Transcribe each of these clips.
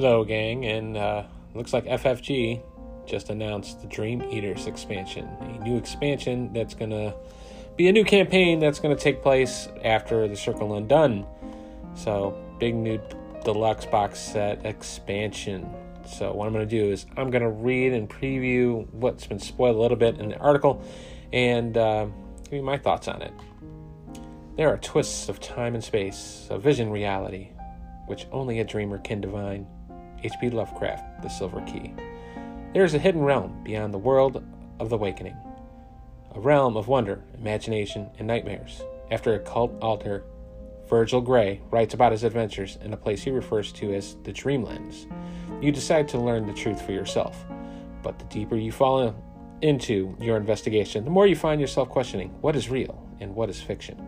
Hello, gang, and uh, looks like FFG just announced the Dream Eaters expansion, a new expansion that's going to be a new campaign that's going to take place after the Circle Undone. So, big new deluxe box set expansion. So, what I'm going to do is I'm going to read and preview what's been spoiled a little bit in the article and uh, give you my thoughts on it. There are twists of time and space, a vision reality, which only a dreamer can divine. H.P. Lovecraft, The Silver Key. There is a hidden realm beyond the world of the awakening, a realm of wonder, imagination, and nightmares. After a cult altar, Virgil Gray writes about his adventures in a place he refers to as the Dreamlands. You decide to learn the truth for yourself, but the deeper you fall into your investigation, the more you find yourself questioning what is real and what is fiction,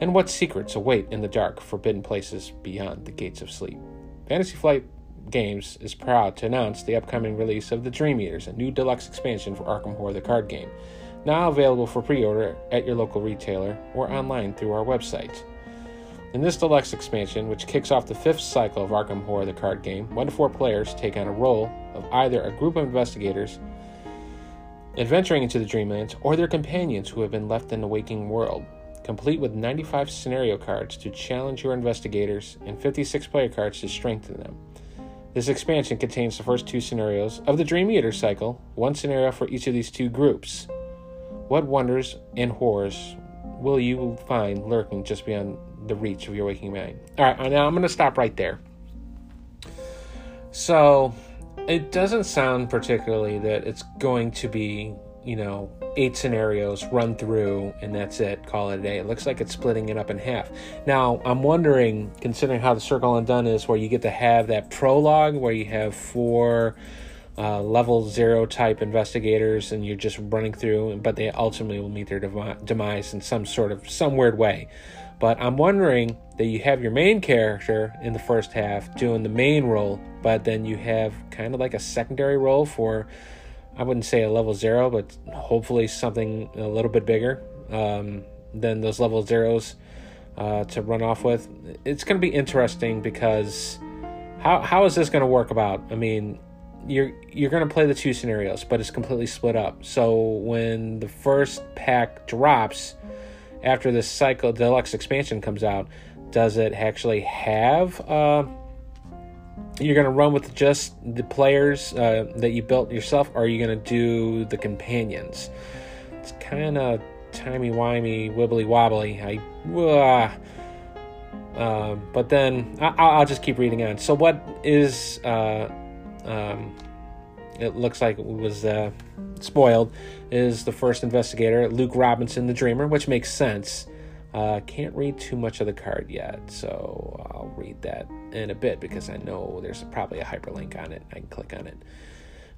and what secrets await in the dark, forbidden places beyond the gates of sleep. Fantasy Flight Games is proud to announce the upcoming release of the Dream Eaters, a new deluxe expansion for Arkham Horror the card game, now available for pre order at your local retailer or online through our website. In this deluxe expansion, which kicks off the fifth cycle of Arkham Horror the card game, one to four players take on a role of either a group of investigators adventuring into the Dreamlands or their companions who have been left in the waking world, complete with 95 scenario cards to challenge your investigators and 56 player cards to strengthen them. This expansion contains the first two scenarios of the Dream Eater cycle, one scenario for each of these two groups. What wonders and horrors will you find lurking just beyond the reach of your waking mind? All right, now I'm going to stop right there. So, it doesn't sound particularly that it's going to be, you know, eight scenarios run through and that's it. Call it a day. It looks like it's splitting it up in half. Now i'm wondering considering how the circle undone is where you get to have that prologue where you have four uh, level zero type investigators and you're just running through but they ultimately will meet their demise in some sort of some weird way. But i'm wondering that you have your main character in the first half doing the main role but then you have kind of like a secondary role for I wouldn't say a level zero, but hopefully something a little bit bigger um, than those level zeros uh, to run off with. It's going to be interesting because how how is this going to work about? I mean, you're you're going to play the two scenarios, but it's completely split up. So when the first pack drops after this cycle deluxe expansion comes out, does it actually have? Uh, you're going to run with just the players uh, that you built yourself, or are you going to do the companions? It's kind of timey wimey, wibbly wobbly. I, uh, uh, but then I, will just keep reading on. So, what is? Uh, um, it looks like it was uh, spoiled. Is the first investigator Luke Robinson, the Dreamer, which makes sense. Uh, can't read too much of the card yet, so I'll read that in a bit because I know there's probably a hyperlink on it. I can click on it.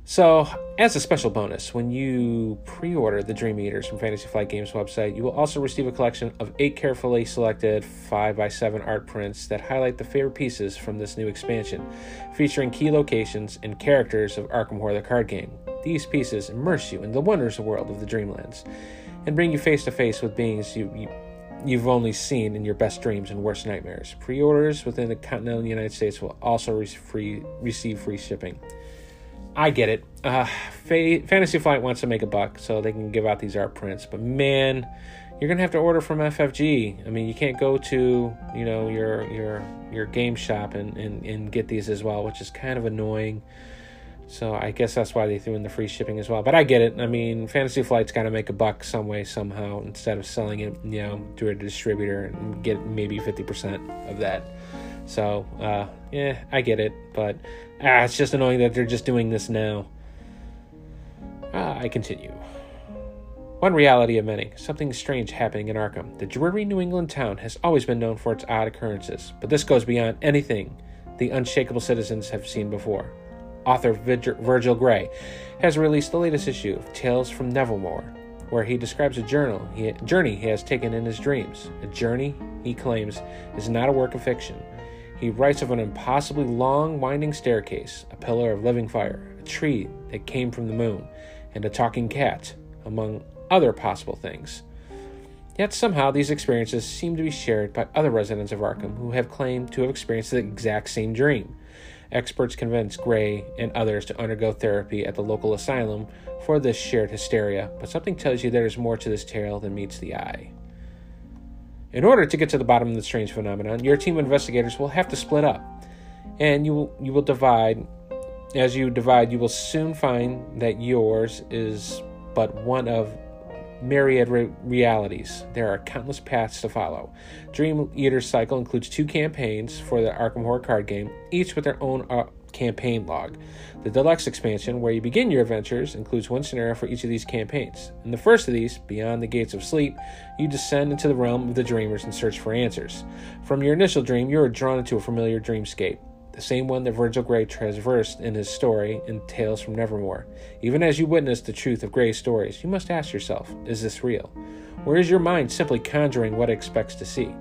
So, as a special bonus, when you pre order the Dream Eaters from Fantasy Flight Games website, you will also receive a collection of eight carefully selected 5x7 art prints that highlight the favorite pieces from this new expansion, featuring key locations and characters of Arkham Horror the card game. These pieces immerse you in the wondrous world of the Dreamlands and bring you face to face with beings you, you you've only seen in your best dreams and worst nightmares. Pre orders within the continental United States will also re- free, receive free shipping. I get it. Uh, Fa- Fantasy Flight wants to make a buck, so they can give out these art prints. But man, you're gonna have to order from FFG. I mean, you can't go to you know your your your game shop and, and, and get these as well, which is kind of annoying. So I guess that's why they threw in the free shipping as well. But I get it. I mean, Fantasy Flight's got to make a buck some way somehow instead of selling it, you know, to a distributor and get maybe fifty percent of that. So uh, yeah, I get it. But ah, it's just annoying that they're just doing this now. Ah, I continue. One reality of many, something strange happening in Arkham. The dreary New England town has always been known for its odd occurrences, but this goes beyond anything the unshakable citizens have seen before author Virgil Gray, has released the latest issue of Tales from Nevermore, where he describes a journal he, journey he has taken in his dreams. A journey, he claims, is not a work of fiction. He writes of an impossibly long, winding staircase, a pillar of living fire, a tree that came from the moon, and a talking cat, among other possible things. Yet somehow these experiences seem to be shared by other residents of Arkham who have claimed to have experienced the exact same dream. Experts convince Gray and others to undergo therapy at the local asylum for this shared hysteria, but something tells you there is more to this tale than meets the eye. In order to get to the bottom of the strange phenomenon, your team of investigators will have to split up, and you will, you will divide. As you divide, you will soon find that yours is but one of myriad re- realities. There are countless paths to follow. Dream Eater's cycle includes two campaigns for the Arkham Horror card game, each with their own uh, campaign log. The deluxe expansion, where you begin your adventures, includes one scenario for each of these campaigns. In the first of these, Beyond the Gates of Sleep, you descend into the realm of the dreamers and search for answers. From your initial dream, you are drawn into a familiar dreamscape the same one that Virgil Gray traversed in his story in Tales from Nevermore. Even as you witness the truth of Gray's stories, you must ask yourself, is this real? Or is your mind simply conjuring what it expects to see?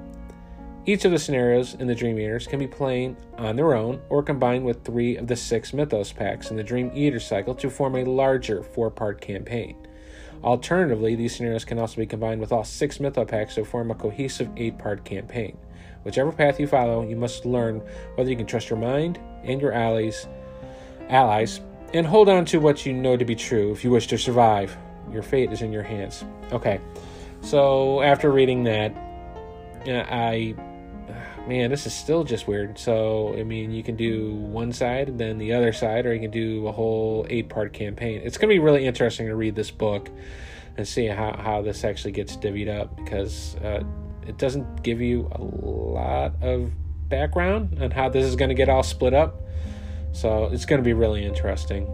Each of the scenarios in the Dream Eaters can be played on their own or combined with three of the six Mythos packs in the Dream Eater cycle to form a larger four part campaign. Alternatively, these scenarios can also be combined with all six Mythos packs to form a cohesive eight part campaign. Whichever path you follow, you must learn whether you can trust your mind and your allies, allies, and hold on to what you know to be true if you wish to survive. Your fate is in your hands. Okay, so after reading that, I man, this is still just weird. So, I mean, you can do one side and then the other side, or you can do a whole eight part campaign. It's going to be really interesting to read this book and see how, how this actually gets divvied up because uh, it doesn't give you a lot of background on how this is going to get all split up. So it's going to be really interesting.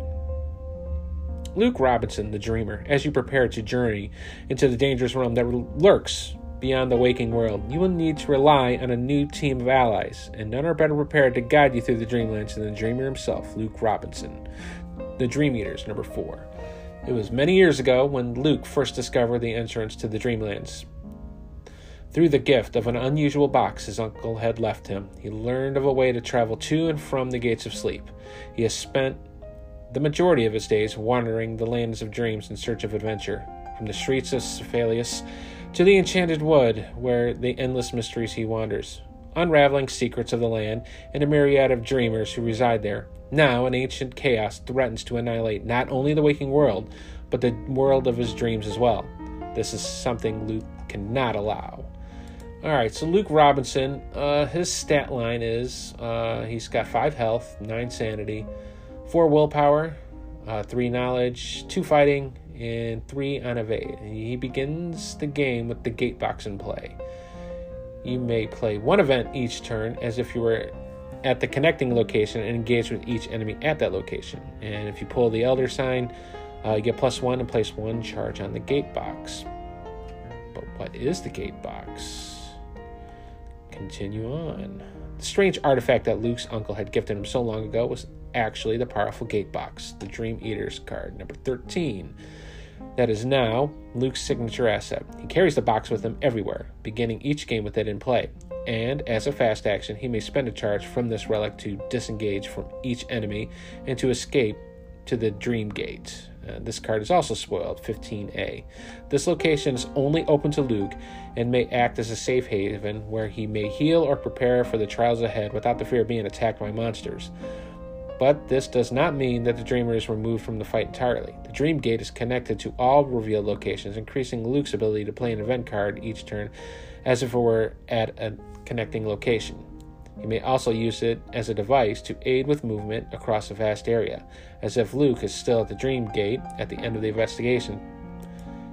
Luke Robinson, the dreamer, as you prepare to journey into the dangerous realm that lurks beyond the waking world, you will need to rely on a new team of allies, and none are better prepared to guide you through the dreamlands than the dreamer himself, Luke Robinson. The Dream Eaters, number four. It was many years ago when Luke first discovered the entrance to the Dreamlands. Through the gift of an unusual box his uncle had left him, he learned of a way to travel to and from the gates of sleep. He has spent the majority of his days wandering the lands of dreams in search of adventure, from the streets of Celephaïs to the enchanted wood where the endless mysteries he wanders, unraveling secrets of the land and a myriad of dreamers who reside there. Now, an ancient chaos threatens to annihilate not only the waking world, but the world of his dreams as well. This is something Luke cannot allow. All right, so Luke Robinson, uh, his stat line is uh, he's got five health, nine sanity, four willpower, uh, three knowledge, two fighting, and three on evade. He begins the game with the gate box in play. You may play one event each turn as if you were at the connecting location and engage with each enemy at that location. And if you pull the Elder sign, uh, you get plus one and place one charge on the gate box. But what is the gate box? Continue on. The strange artifact that Luke's uncle had gifted him so long ago was actually the powerful gate box, the Dream Eater's card, number 13. That is now Luke's signature asset. He carries the box with him everywhere, beginning each game with it in play. And as a fast action, he may spend a charge from this relic to disengage from each enemy and to escape to the Dream Gate. Uh, this card is also spoiled, 15A. This location is only open to Luke and may act as a safe haven where he may heal or prepare for the trials ahead without the fear of being attacked by monsters. But this does not mean that the Dreamer is removed from the fight entirely. The Dream Gate is connected to all revealed locations, increasing Luke's ability to play an event card each turn as if it were at a connecting location. He may also use it as a device to aid with movement across a vast area, as if Luke is still at the Dream Gate at the end of the investigation.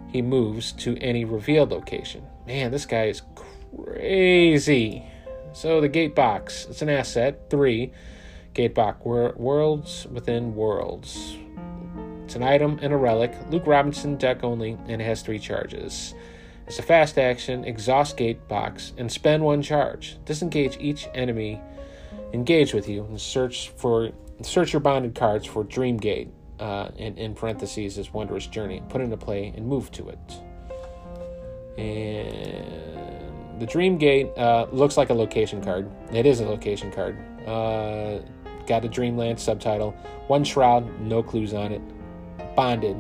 He moves to any revealed location. Man, this guy is crazy. So the gate box, it's an asset. Three, gate box, wor- worlds within worlds. It's an item and a relic. Luke Robinson deck only, and it has three charges. It's a fast action, exhaust gate box, and spend one charge. Disengage each enemy engage with you and search for search your bonded cards for Dream Gate. Uh, and in parentheses is Wondrous Journey. Put into play and move to it. And the Dream Gate uh, looks like a location card. It is a location card. Uh, got a Dreamland subtitle. One shroud, no clues on it. Bonded.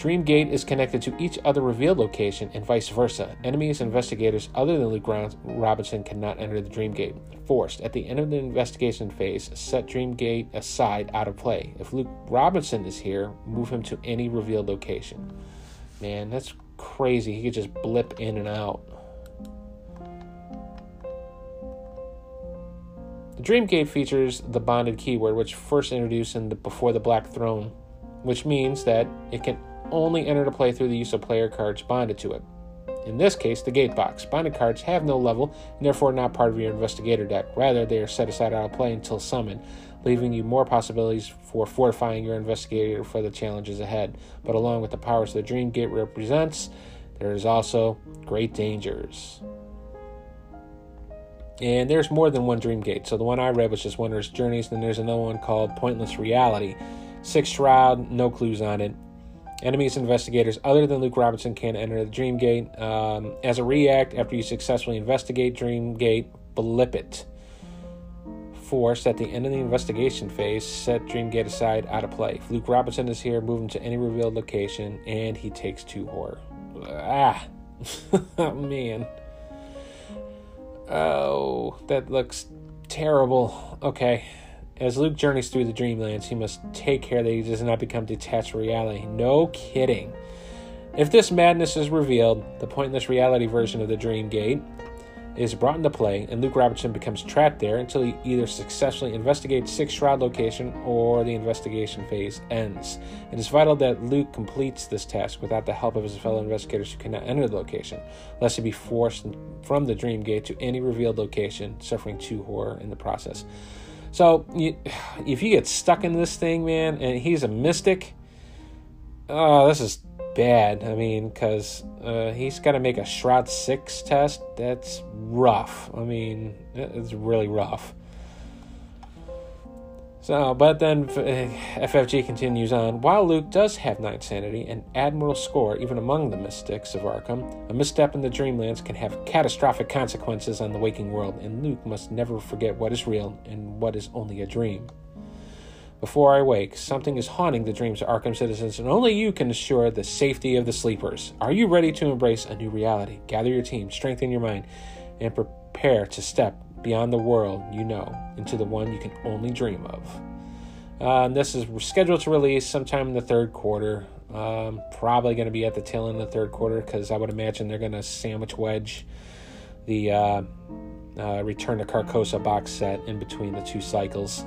Dream Gate is connected to each other revealed location and vice versa. Enemies, and investigators other than Luke Robinson cannot enter the Dreamgate. Forced. At the end of the investigation phase, set Dreamgate aside out of play. If Luke Robinson is here, move him to any revealed location. Man, that's crazy. He could just blip in and out. The Dreamgate features the bonded keyword, which first introduced in the Before the Black Throne, which means that it can only enter to play through the use of player cards bonded to it. In this case, the gate box. Bonded cards have no level and therefore not part of your investigator deck. Rather, they are set aside out of play until summoned, leaving you more possibilities for fortifying your investigator for the challenges ahead. But along with the powers the Dream Gate represents, there is also great dangers. And there's more than one Dream Gate. So the one I read was just Wondrous Journeys, then there's another one called Pointless Reality. Six Shroud, no clues on it. Enemies investigators other than Luke Robinson can enter the Dreamgate. Um, as a react, after you successfully investigate Dreamgate, blip it. Force at the end of the investigation phase, set Dreamgate aside out of play. If Luke Robinson is here, move him to any revealed location, and he takes two horror. Ah, man. Oh, that looks terrible. Okay. As Luke journeys through the Dreamlands, he must take care that he does not become detached from reality. No kidding. If this madness is revealed, the pointless reality version of the Dream Gate is brought into play, and Luke Robertson becomes trapped there until he either successfully investigates Six Shroud location or the investigation phase ends. It is vital that Luke completes this task without the help of his fellow investigators who cannot enter the location, lest he be forced from the Dream Gate to any revealed location, suffering two horror in the process. So you, if you get stuck in this thing, man, and he's a mystic, oh, this is bad. I mean, because uh, he's got to make a Shroud 6 test. That's rough. I mean, it's really rough. So, but then FFG eh, continues on. While Luke does have 9 sanity and admirable score even among the mystics of Arkham, a misstep in the Dreamlands can have catastrophic consequences on the waking world, and Luke must never forget what is real and what is only a dream. Before I wake, something is haunting the dreams of Arkham citizens, and only you can assure the safety of the sleepers. Are you ready to embrace a new reality? Gather your team, strengthen your mind, and prepare to step beyond the world you know into the one you can only dream of. Uh, this is scheduled to release sometime in the third quarter. Um, probably going to be at the tail end of the third quarter because I would imagine they're going to sandwich wedge the uh, uh, Return to Carcosa box set in between the two cycles.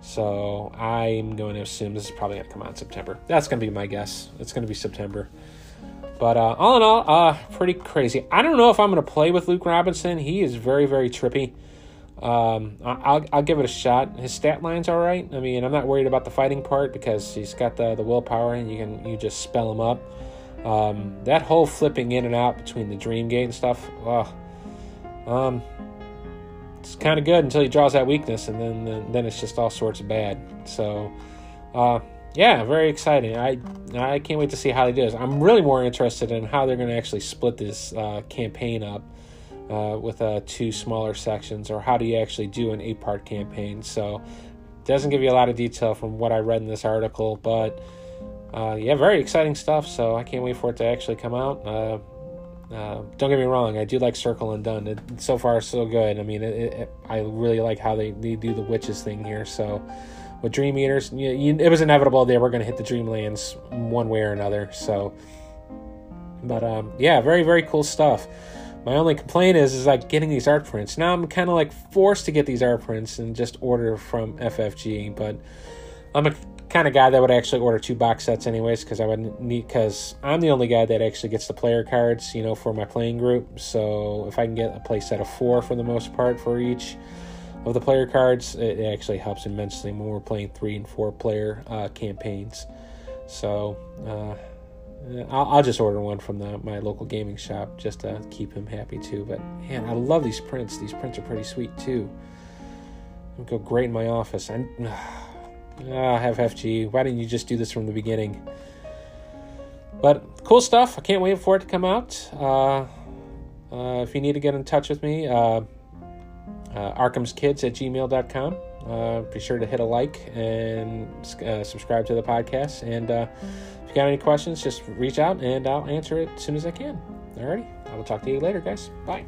So I'm going to assume this is probably going to come out in September. That's going to be my guess. It's going to be September. But uh, all in all, uh, pretty crazy. I don't know if I'm going to play with Luke Robinson. He is very, very trippy. Um, I'll, I'll give it a shot. His stat line's all right. I mean, I'm not worried about the fighting part because he's got the, the willpower and you can you just spell him up. Um, that whole flipping in and out between the Dream Gate and stuff, oh, um, it's kind of good until he draws that weakness, and then then it's just all sorts of bad. So, uh, yeah, very exciting. I I can't wait to see how they do this. I'm really more interested in how they're going to actually split this uh, campaign up uh, with uh, two smaller sections, or how do you actually do an eight part campaign? So, doesn't give you a lot of detail from what I read in this article, but uh, yeah, very exciting stuff. So, I can't wait for it to actually come out. Uh, uh, don't get me wrong, I do like Circle Undone. It, so far, so good. I mean, it, it, I really like how they, they do the witches thing here. So, with Dream Eaters, you, you, it was inevitable they were going to hit the Dreamlands one way or another. So, but um, yeah, very very cool stuff. My only complaint is is like getting these art prints. Now I'm kind of like forced to get these art prints and just order from FFG, but I'm a kind of guy that would actually order two box sets anyways because I would need because I'm the only guy that actually gets the player cards, you know, for my playing group. So if I can get a play set of four for the most part for each of the player cards, it actually helps immensely when we're playing three and four player uh, campaigns. So. Uh, I'll, I'll, just order one from the, my local gaming shop just to keep him happy too. But man, I love these prints. These prints are pretty sweet too. Would go great in my office. And uh, have FG. Why didn't you just do this from the beginning? But cool stuff. I can't wait for it to come out. Uh, uh, if you need to get in touch with me, uh, arkhamskids at gmail.com. Uh, be sure to hit a like and uh, subscribe to the podcast. And uh, if you got any questions, just reach out and I'll answer it as soon as I can. Alrighty, I will talk to you later, guys. Bye.